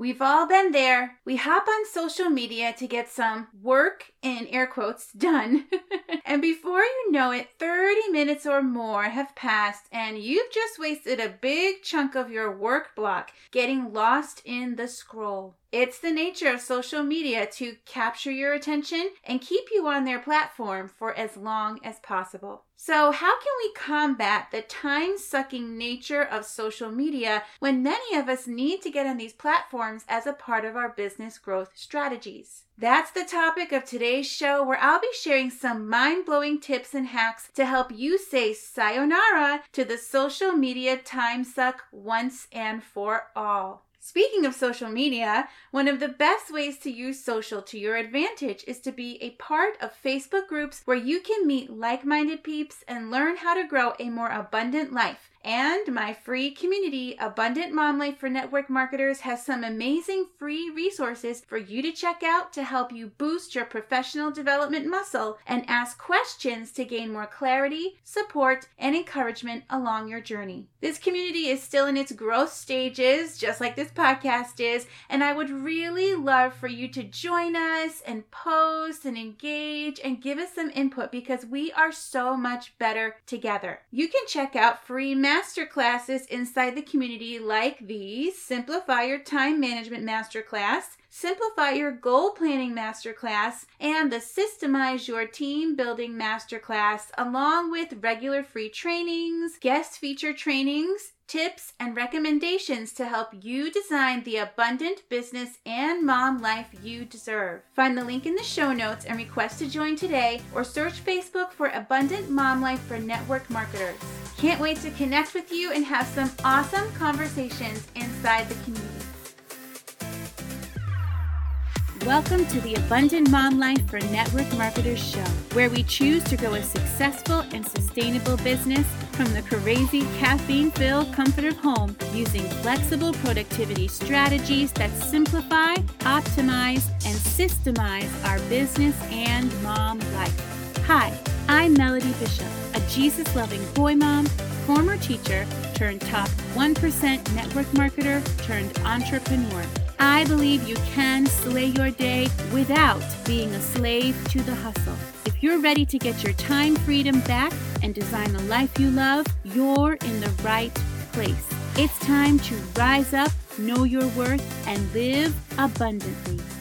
We've all been there. We hop on social media to get some work, in air quotes, done. and before you know it, 30 minutes or more have passed, and you've just wasted a big chunk of your work block getting lost in the scroll. It's the nature of social media to capture your attention and keep you on their platform for as long as possible. So, how can we combat the time sucking nature of social media when many of us need to get on these platforms as a part of our business growth strategies? That's the topic of today's show, where I'll be sharing some mind blowing tips and hacks to help you say sayonara to the social media time suck once and for all. Speaking of social media, one of the best ways to use social to your advantage is to be a part of Facebook groups where you can meet like minded peeps and learn how to grow a more abundant life. And my free community, Abundant Mom Life for Network Marketers, has some amazing free resources for you to check out to help you boost your professional development muscle and ask questions to gain more clarity, support, and encouragement along your journey. This community is still in its growth stages, just like this podcast is, and I would really love for you to join us and post and engage and give us some input because we are so much better together. You can check out free masterclasses inside the community like the Simplify Your Time Management Masterclass, Simplify Your Goal Planning Masterclass, and the Systemize Your Team Building Masterclass, along with regular free trainings, guest feature trainings, tips, and recommendations to help you design the abundant business and mom life you deserve. Find the link in the show notes and request to join today or search Facebook for Abundant Mom Life for Network Marketers. Can't wait to connect with you and have some awesome conversations inside the community. Welcome to the Abundant Mom Life for Network Marketers show, where we choose to grow a successful and sustainable business from the crazy caffeine filled comfort of home using flexible productivity strategies that simplify, optimize, and systemize our business and mom life. Hi, I'm Melody Bishop, a Jesus loving boy mom, former teacher turned top 1% network marketer turned entrepreneur. I believe you can slay your day without being a slave to the hustle. If you're ready to get your time freedom back and design the life you love, you're in the right place. It's time to rise up, know your worth, and live abundantly.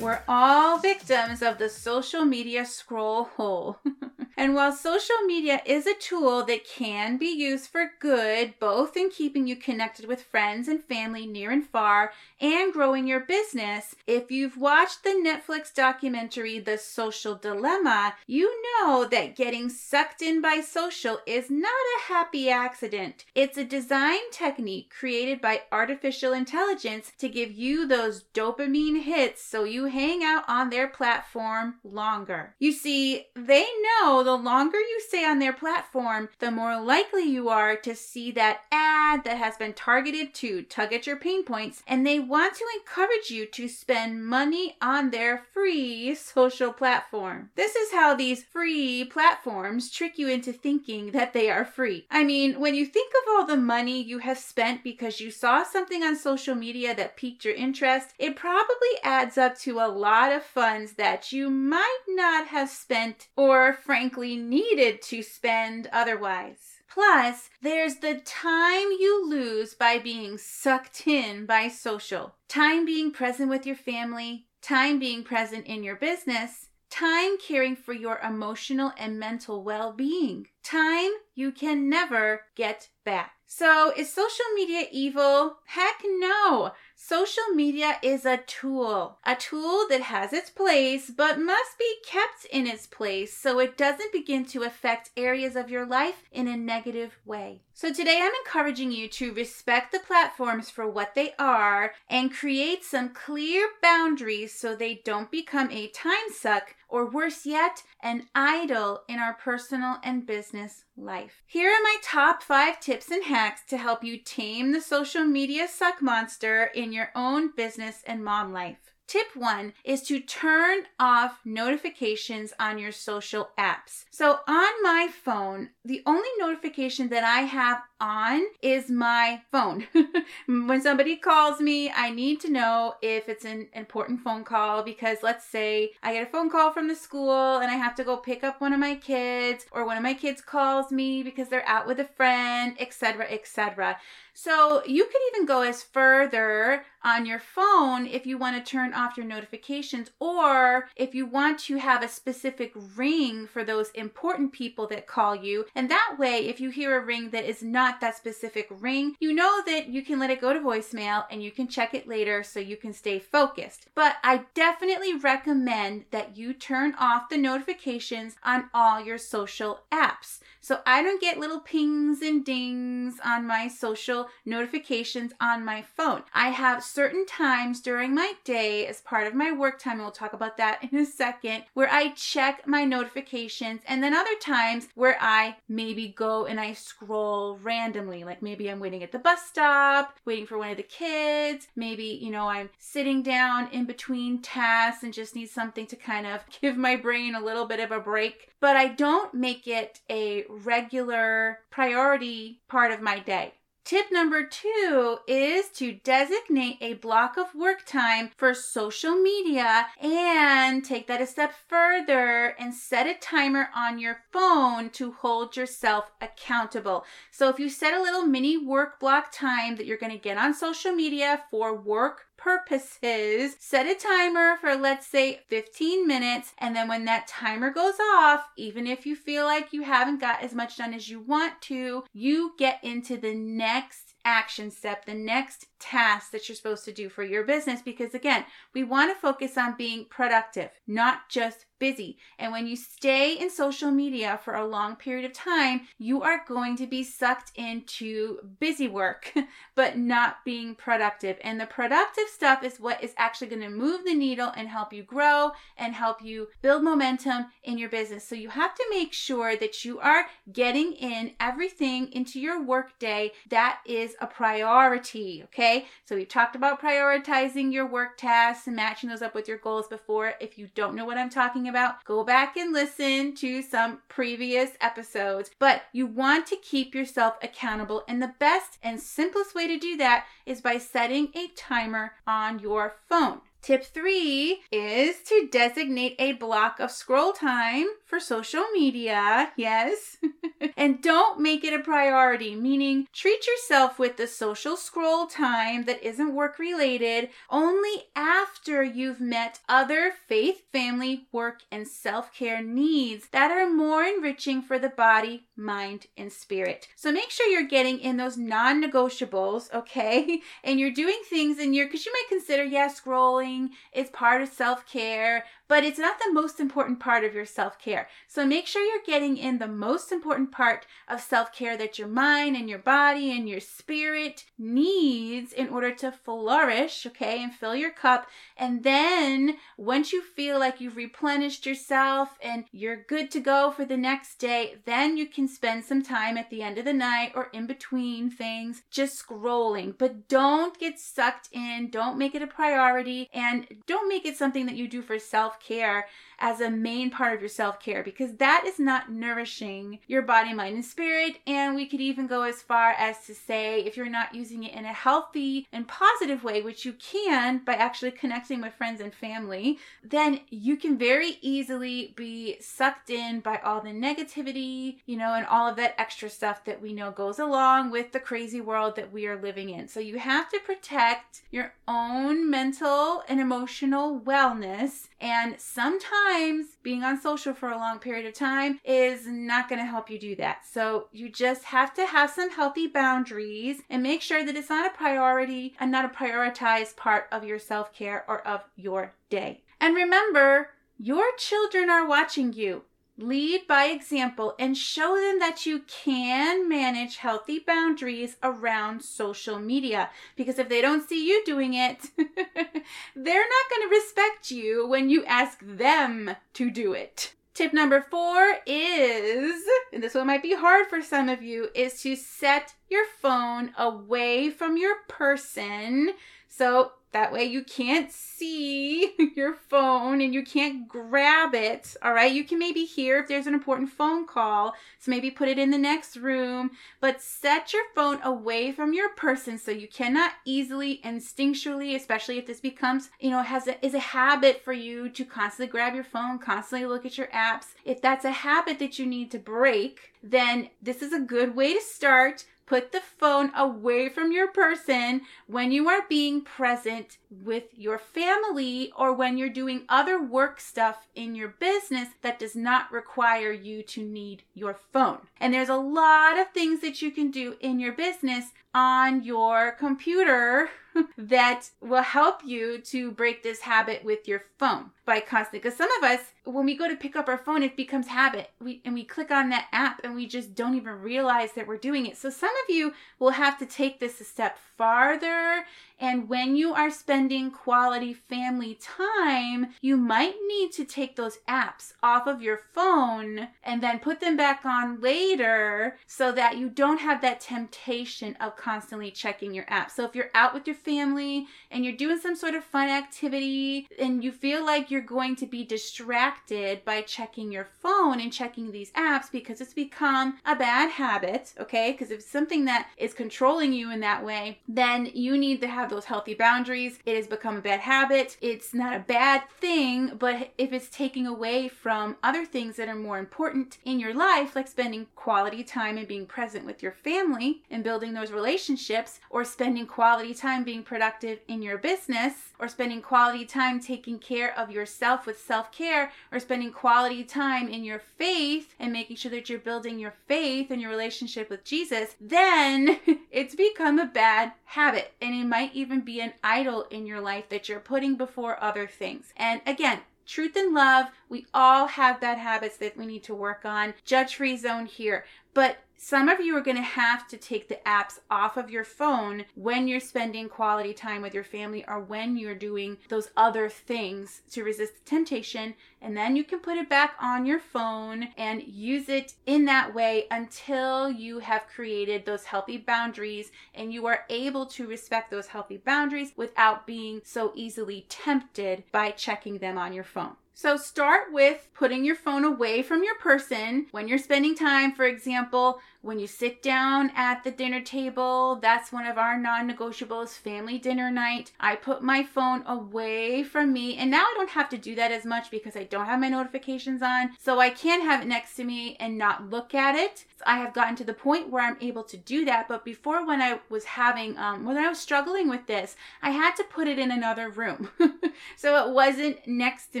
We're all victims of the social media scroll hole. and while social media is a tool that can be used for good, both in keeping you connected with friends and family near and far and growing your business, if you've watched the Netflix documentary The Social Dilemma, you know that getting sucked in by social is not a happy accident. It's a design technique created by artificial intelligence to give you those dopamine hits so you hang out on their platform longer. You see, they know the longer you stay on their platform, the more likely you are to see that ad that has been targeted to tug at your pain points, and they want to encourage you to spend money on their free social platform. This is how these free platforms trick you into thinking that they are free. I mean, when you think of all the money you have spent because you saw something on social media that piqued your interest, it probably adds up to a lot of funds that you might not have spent or frankly needed to spend otherwise. Plus, there's the time you lose by being sucked in by social. Time being present with your family, time being present in your business, time caring for your emotional and mental well being, time you can never get back. So, is social media evil? Heck no. Social media is a tool, a tool that has its place but must be kept in its place so it doesn't begin to affect areas of your life in a negative way. So, today I'm encouraging you to respect the platforms for what they are and create some clear boundaries so they don't become a time suck or worse yet, an idol in our personal and business life. Here are my top five tips and hacks to help you tame the social media suck monster in your own business and mom life. Tip one is to turn off notifications on your social apps. So on my phone, the only notification that I have on is my phone. when somebody calls me, I need to know if it's an important phone call because let's say I get a phone call from the school and I have to go pick up one of my kids or one of my kids calls me because they're out with a friend, etc., etc. So you could even go as further on your phone if you want to turn off your notifications or if you want to have a specific ring for those important people that call you. And that way, if you hear a ring that is not that specific ring, you know that you can let it go to voicemail and you can check it later so you can stay focused. But I definitely recommend that you turn off the notifications on all your social apps. So I don't get little pings and dings on my social notifications on my phone. I have certain times during my day as part of my work time, and we'll talk about that in a second, where I check my notifications, and then other times where I maybe go and I scroll randomly. Like maybe I'm waiting at the bus stop, waiting for one of the kids, maybe, you know, I'm sitting down in between tasks and just need something to kind of give my brain a little bit of a break. But I don't make it a regular priority part of my day. Tip number two is to designate a block of work time for social media and take that a step further and set a timer on your phone to hold yourself accountable. So if you set a little mini work block time that you're going to get on social media for work purposes, set a timer for let's say 15 minutes. And then when that timer goes off, even if you feel like you haven't got as much done as you want to, you get into the next action step, the next task that you're supposed to do for your business. Because again, we want to focus on being productive, not just busy. And when you stay in social media for a long period of time, you are going to be sucked into busy work, but not being productive. And the productive stuff is what is actually going to move the needle and help you grow and help you build momentum in your business. So you have to make sure that you are getting in everything into your work day that is a priority. Okay. So we talked about prioritizing your work tasks and matching those up with your goals before. If you don't know what I'm talking about, go back and listen to some previous episodes. But you want to keep yourself accountable. And the best and simplest way to do that is by setting a timer on your phone. Tip three is to designate a block of scroll time for social media. Yes. and don't make it a priority, meaning treat yourself with the social scroll time that isn't work related only after you've met other faith, family, work, and self care needs that are more enriching for the body, mind, and spirit. So make sure you're getting in those non negotiables, okay? And you're doing things in your, because you might consider, yeah, scrolling is part of self care, but it's not the most important part of your self care. So make sure you're getting in the most important part of self care that your mind and your body and your spirit needs in order to flourish, okay, and fill your cup. And then once you feel like you've replenished yourself and you're good to go for the next day, then you can spend some time at the end of the night or in between things just scrolling. But don't get sucked in, don't make it a priority, and don't make it something that you do for self care as a main part of your self care because that is not nourishing your body, mind, and spirit. And we could even go as far as to say if you're not using it in a healthy and positive way, which you can by actually connecting with friends and family, then you can very easily be sucked in by all the negativity, you know, and all of that extra stuff that we know goes along with the crazy world that we are living in. So you have to protect your own mental and emotional wellness. And sometimes sometimes being on social for a long period of time is not going to help you do that. So you just have to have some healthy boundaries and make sure that it's not a priority and not a prioritized part of your self care or of your day. And remember, your children are watching you. Lead by example and show them that you can manage healthy boundaries around social media. Because if they don't see you doing it, they're not going to respect you when you ask them to do it. Tip number four is, and this one might be hard for some of you, is to set your phone away from your person So that way you can't see your phone and you can't grab it. All right. You can maybe hear if there's an important phone call. So maybe put it in the next room, but set your phone away from your person so you cannot easily instinctually, especially if this becomes, you know, has a, is a habit for you to constantly grab your phone, constantly look at your apps. If that's a habit that you need to break, then this is a good way to start Put the phone away from your person when you are being present with your family or when you're doing other work stuff in your business that does not require you to need your phone. And there's a lot of things that you can do in your business on your computer that will help you to break this habit with your phone by constantly because some of us when we go to pick up our phone it becomes habit we and we click on that app and we just don't even realize that we're doing it so some of you will have to take this a step farther and when you are spending quality family time, you might need to take those apps off of your phone and then put them back on later so that you don't have that temptation of constantly checking your app. So if you're out with your family and you're doing some sort of fun activity and you feel like you're going to be distracted by checking your phone and checking these apps because it's become a bad habit, okay? Because if it's something that is controlling you in that way, then you need to have those healthy boundaries. It has become a bad habit. It's not a bad thing, but if it's taking away from other things that are more important in your life, like spending quality time and being present with your family and building those relationships, or spending quality time being productive in your business, or spending quality time taking care of yourself with self care, or spending quality time in your faith and making sure that you're building your faith and your relationship with Jesus, then it's become a bad habit. And it might even be an idol in your life that you're putting before other things. And again, truth and love, we all have bad habits that we need to work on. Judge free zone here. But some of you are going to have to take the apps off of your phone when you're spending quality time with your family or when you're doing those other things to resist the temptation. And then you can put it back on your phone and use it in that way until you have created those healthy boundaries and you are able to respect those healthy boundaries without being so easily tempted by checking them on your phone. So start with putting your phone away from your person when you're spending time, for example, when you sit down at the dinner table, that's one of our non negotiables, family dinner night. I put my phone away from me, and now I don't have to do that as much because I don't have my notifications on. So I can have it next to me and not look at it. I have gotten to the point where I'm able to do that. But before, when I was having, um, when I was struggling with this, I had to put it in another room. so it wasn't next to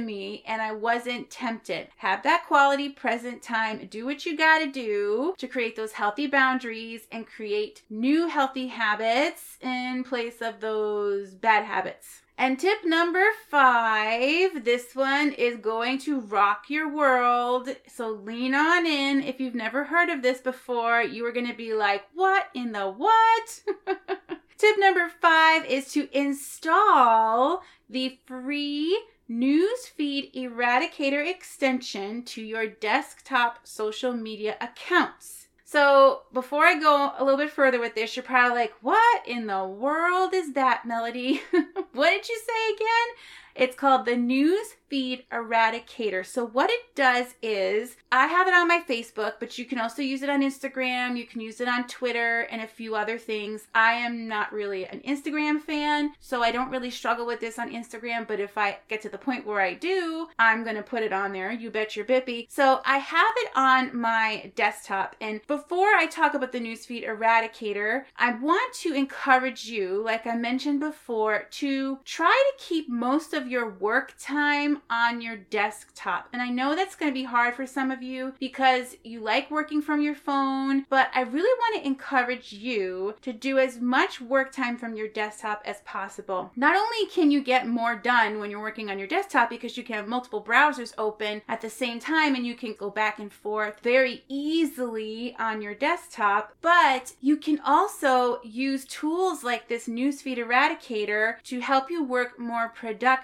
me and I wasn't tempted. Have that quality present time. Do what you got to do to create those healthy boundaries and create new healthy habits in place of those bad habits. And tip number five this one is going to rock your world. So lean on in. If you've never heard of this before, you are going to be like, what in the what? tip number five is to install the free Newsfeed Eradicator extension to your desktop social media accounts. So before I go a little bit further with this, you're probably like, what in the world is that, Melody? what did you say again? It's called the News Feed Eradicator. So, what it does is, I have it on my Facebook, but you can also use it on Instagram, you can use it on Twitter, and a few other things. I am not really an Instagram fan, so I don't really struggle with this on Instagram, but if I get to the point where I do, I'm gonna put it on there. You bet your bippy. So, I have it on my desktop, and before I talk about the Newsfeed Eradicator, I want to encourage you, like I mentioned before, to try to keep most of of your work time on your desktop. And I know that's going to be hard for some of you because you like working from your phone, but I really want to encourage you to do as much work time from your desktop as possible. Not only can you get more done when you're working on your desktop because you can have multiple browsers open at the same time and you can go back and forth very easily on your desktop, but you can also use tools like this newsfeed eradicator to help you work more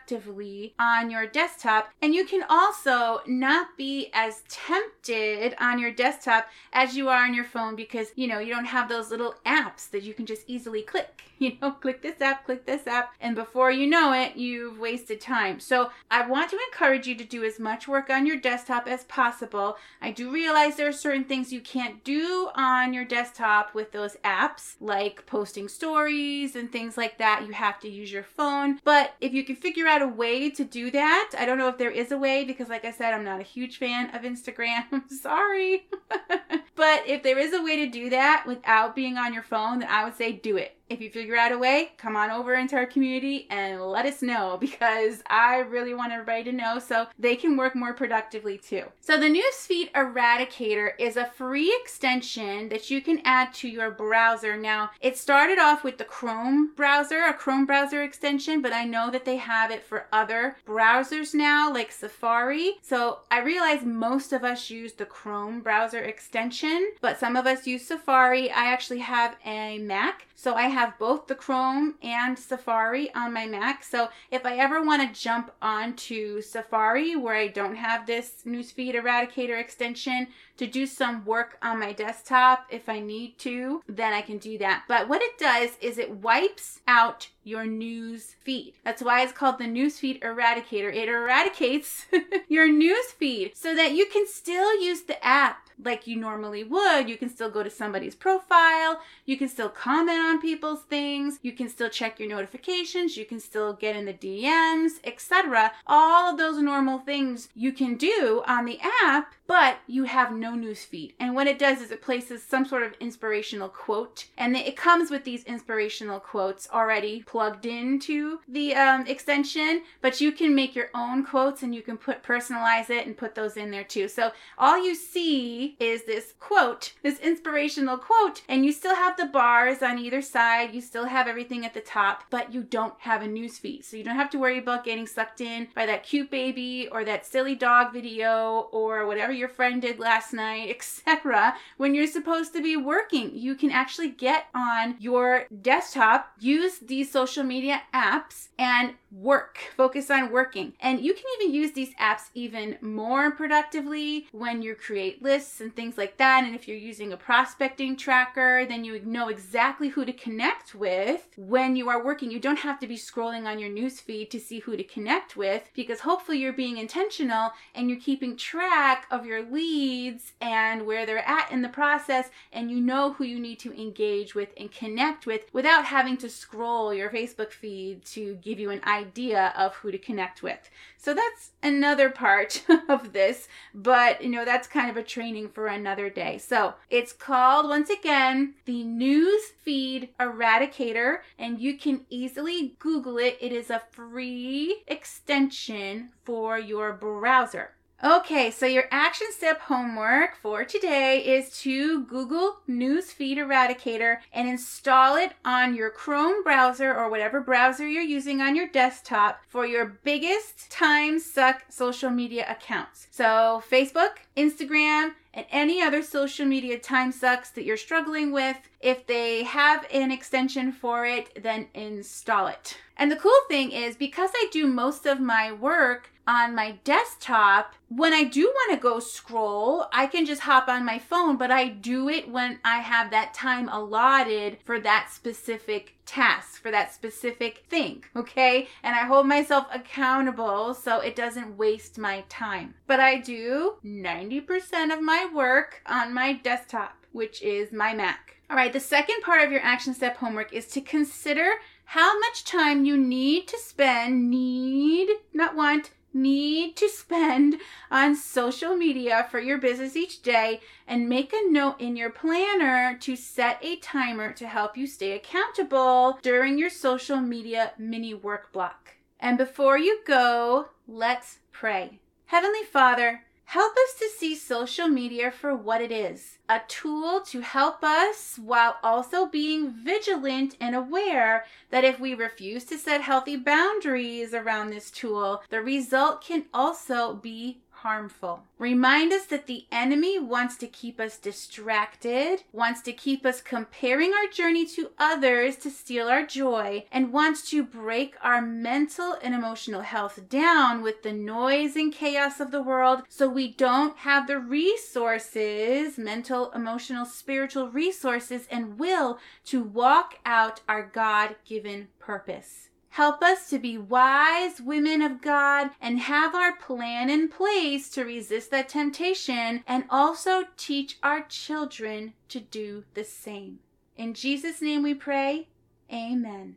productively on your desktop. And you can also not be as tempted on your desktop as you are on your phone because, you know, you don't have those little apps that you can just easily click. You know, click this app, click this app, and before you know it, you've wasted time. So I want to encourage you to do as much work on your desktop as possible. I do realize there are certain things you can't do on your desktop with those apps, like posting stories and things like that. You have to use your phone. But if you can figure out a way to do that, I don't know if there is a way because, like I said, I'm not a huge fan of Instagram. I'm sorry. but if there is a way to do that without being on your phone, then I would say do it if you figure out a way, come on over into our community and let us know because I really want everybody to know so they can work more productively too. So, the Newsfeed Eradicator is a free extension that you can add to your browser. Now, it started off with the Chrome browser, a Chrome browser extension, but I know that they have it for other browsers now, like Safari. So, I realize most of us use the Chrome browser extension, but some of us use Safari. I actually have a Mac, so I have both the Chrome and Safari on my Mac. So if I ever want to jump onto Safari where I don't have this Newsfeed Eradicator extension to do some work on my desktop if I need to, then I can do that. But what it does is it wipes out your news feed. That's why it's called the Newsfeed Eradicator. It eradicates your news feed so that you can still use the app like you normally would. You can still go to somebody's profile, you can still comment on people's things, you can still check your notifications, you can still get in the DMs, etc. All of those normal things you can do on the app, but you have no news feed. And what it does is it places some sort of inspirational quote, and it comes with these inspirational quotes already plugged into the um, extension, but you can make your own quotes and you can put personalize it and put those in there too. So all you see is this quote, this inspirational quote, and you still have the bars on either side, you still have everything at the top, but you don't have a news feed. So you don't have to worry about getting sucked in by that cute baby or that silly dog video or whatever your friend did last night, etc. When you're supposed to be working, you can actually get on your desktop, use these social media apps, and work. Focus on working. And you can even use these apps even more productively when you create lists and things like that. And if you're using a prospecting tracker, then you know exactly who to connect with when you are working. You don't have to be scrolling on your newsfeed to see who to connect with because hopefully you're being intentional and you're keeping track of your leads and where they're at in the process and you know who you need to engage with and connect with without having to scroll your Facebook feed to give you an idea of who to connect with. So that's another part of this, but you know, that's kind of a training for another day. So it's called, once again, the News Feed Eradicator, and you can easily Google it. It is a free extension for your browser. Okay, so your action step homework for today is to Google Newsfeed Eradicator and install it on your Chrome browser or whatever browser you're using on your desktop for your biggest time suck social media accounts. So, Facebook, Instagram, and any other social media time sucks that you're struggling with. If they have an extension for it, then install it. And the cool thing is because I do most of my work on my desktop, when I do want to go scroll, I can just hop on my phone, but I do it when I have that time allotted for that specific task, for that specific thing, okay? And I hold myself accountable so it doesn't waste my time. But I do 90% of my work on my desktop, which is my Mac. All right, the second part of your action step homework is to consider how much time you need to spend, need, not want, need to spend on social media for your business each day and make a note in your planner to set a timer to help you stay accountable during your social media mini work block. And before you go, let's pray. Heavenly Father, Help us to see social media for what it is a tool to help us while also being vigilant and aware that if we refuse to set healthy boundaries around this tool, the result can also be harmful. Remind us that the enemy wants to keep us distracted, wants to keep us comparing our journey to others to steal our joy, and wants to break our mental and emotional health down with the noise and chaos of the world so we don't have the resources, mental, emotional, spiritual resources, and will to walk out our God given purpose. Help us to be wise women of God and have our plan in place to resist that temptation and also teach our children to do the same. In Jesus' name we pray. Amen.